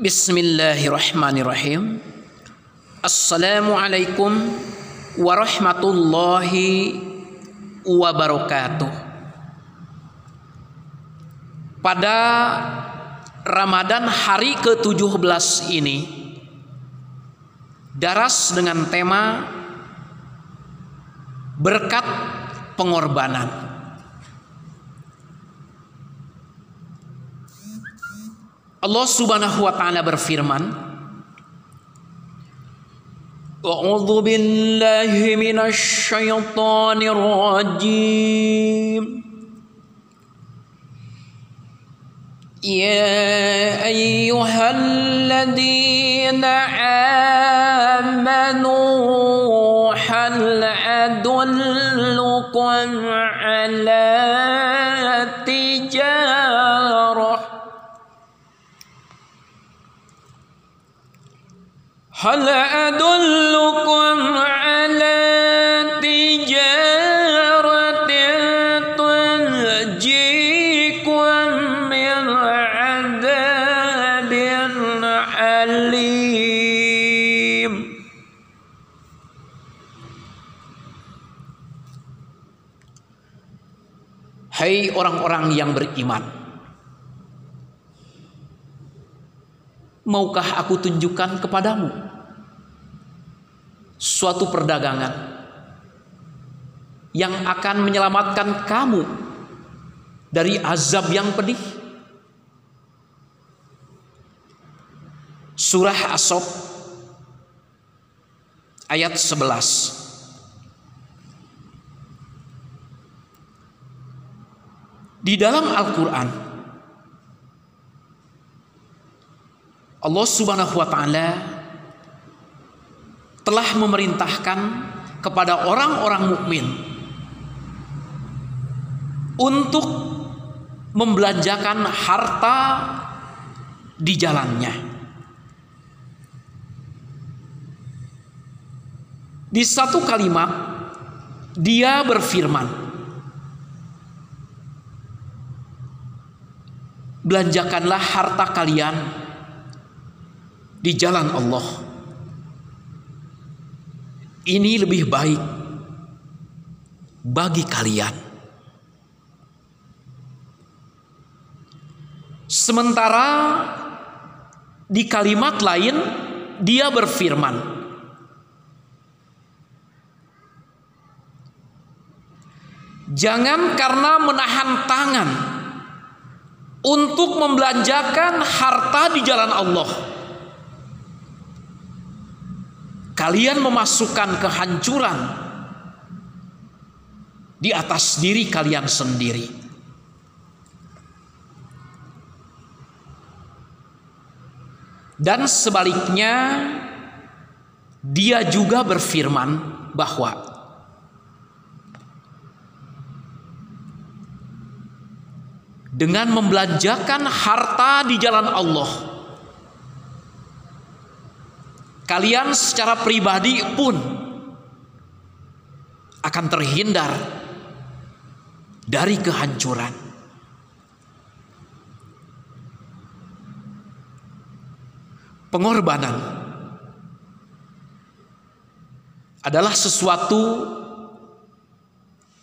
Bismillahirrahmanirrahim. Assalamualaikum warahmatullahi wabarakatuh. Pada Ramadan hari ke-17 ini daras dengan tema berkat pengorbanan. Allah Subhanahu wa taala berfirman A'udzu billahi minasy syaithanir rajim يا أيها الذين آمنوا هل أدلكم على هل أدلكم على تجارة تنجيكم من عذاب أليم Hai orang-orang yang beriman Maukah aku tunjukkan kepadamu suatu perdagangan yang akan menyelamatkan kamu dari azab yang pedih? Surah As-Sof ayat 11 Di dalam Al-Quran Allah subhanahu wa ta'ala telah memerintahkan kepada orang-orang mukmin untuk membelanjakan harta di jalannya. Di satu kalimat dia berfirman Belanjakanlah harta kalian di jalan Allah. Ini lebih baik bagi kalian. Sementara di kalimat lain dia berfirman, Jangan karena menahan tangan untuk membelanjakan harta di jalan Allah. Kalian memasukkan kehancuran di atas diri kalian sendiri. Dan sebaliknya, dia juga berfirman bahwa dengan membelanjakan harta di jalan Allah. Kalian secara pribadi pun akan terhindar dari kehancuran. Pengorbanan adalah sesuatu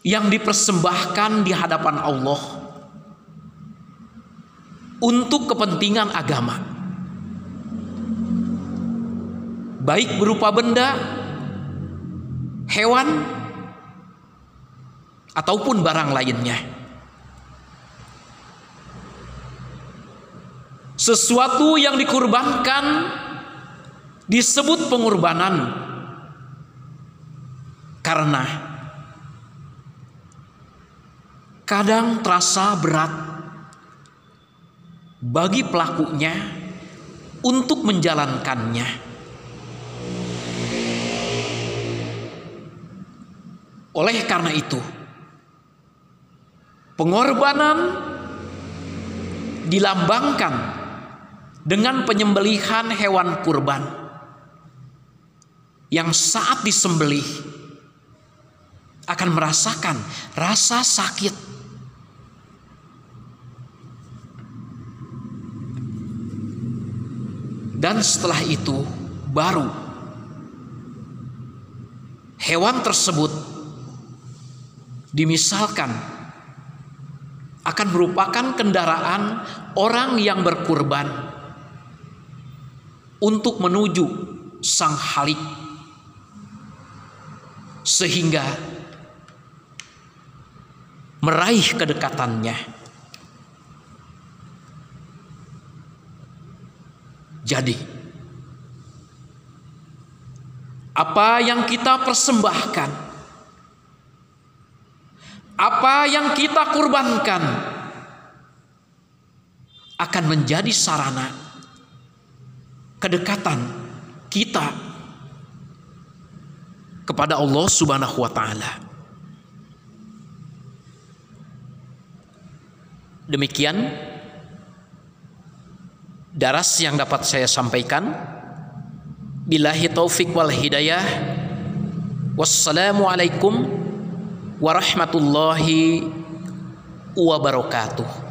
yang dipersembahkan di hadapan Allah untuk kepentingan agama. Baik berupa benda, hewan, ataupun barang lainnya. Sesuatu yang dikurbankan disebut pengorbanan karena kadang terasa berat bagi pelakunya untuk menjalankannya. Oleh karena itu, pengorbanan dilambangkan dengan penyembelihan hewan kurban yang saat disembelih akan merasakan rasa sakit. Dan setelah itu baru hewan tersebut dimisalkan akan merupakan kendaraan orang yang berkurban untuk menuju sang halik. Sehingga meraih kedekatannya. Jadi apa yang kita persembahkan apa yang kita kurbankan akan menjadi sarana kedekatan kita kepada Allah Subhanahu wa taala. Demikian daras yang dapat saya sampaikan. Billahi taufik wal hidayah. Wassalamualaikum warahmatullahi wabarakatuh.